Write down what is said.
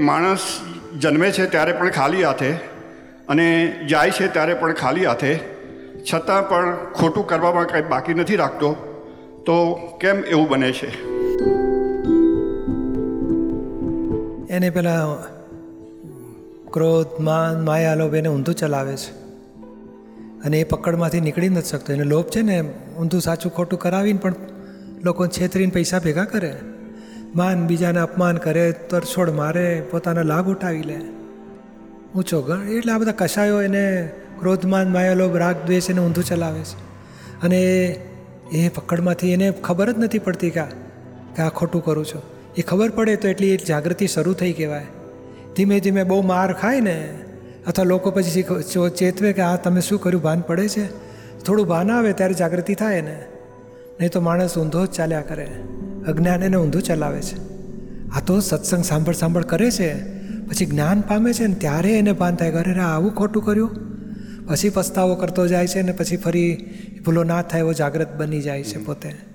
માણસ જન્મે છે ત્યારે પણ ખાલી હાથે અને જાય છે ત્યારે પણ ખાલી હાથે, છતાં પણ ખોટું કરવામાં કંઈ બાકી નથી રાખતો, તો કેમ એવું બને છે? એને પેલા ક્રોધ, માન, માયા, લોભ એને ઊંધું ચલાવે છે. અને એ પકડમાંથી નીકળી નથી શકતો. એને લોભ છે ને, ઊંધું સાચું ખોટું કરાવીને પણ લોકોને છેતરીને પૈસા ભેગા કરે. માન બીજાને અપમાન કરે તરછોડ મારે, પોતાનો લાભ ઉઠાવી લે. ઊંચો ગણ, એટલે આ બધા કશાયો એને ક્રોધ માન માયા લોભ રાગ, દ્વેષ એને ઊંધું ચલાવે છે. અને એ પકડમાંથી એને ખબર જ નથી પડતી કે કે આ ખોટું કરું છું. એ ખબર પડે તો એટલી જાગૃતિ શરૂ થઈ કહેવાય. ધીમે ધીમે બહુ માર ખાય ને, અથવા લોકો પછી ચેતવે કે આ તમે શું કર્યું, ભાન પડે છે? થોડું ભાન આવે ત્યારે જાગૃતિ થાય ને. નહીં તો માણસ ઊંધો જ ચાલ્યા કરે. અજ્ઞાન એને ઊંધું ચલાવે છે. આ તો સત્સંગ સાંભળ સાંભળ કરે છે, પછી જ્ઞાન પામે છે ને ત્યારે એને ભાન થાય અરે આવું ખોટું કર્યું. પછી પસ્તાવો કરતો જાય છે ને પછી ફરી ભૂલો ના થાય એવો જાગ્રત બની જાય છે પોતે.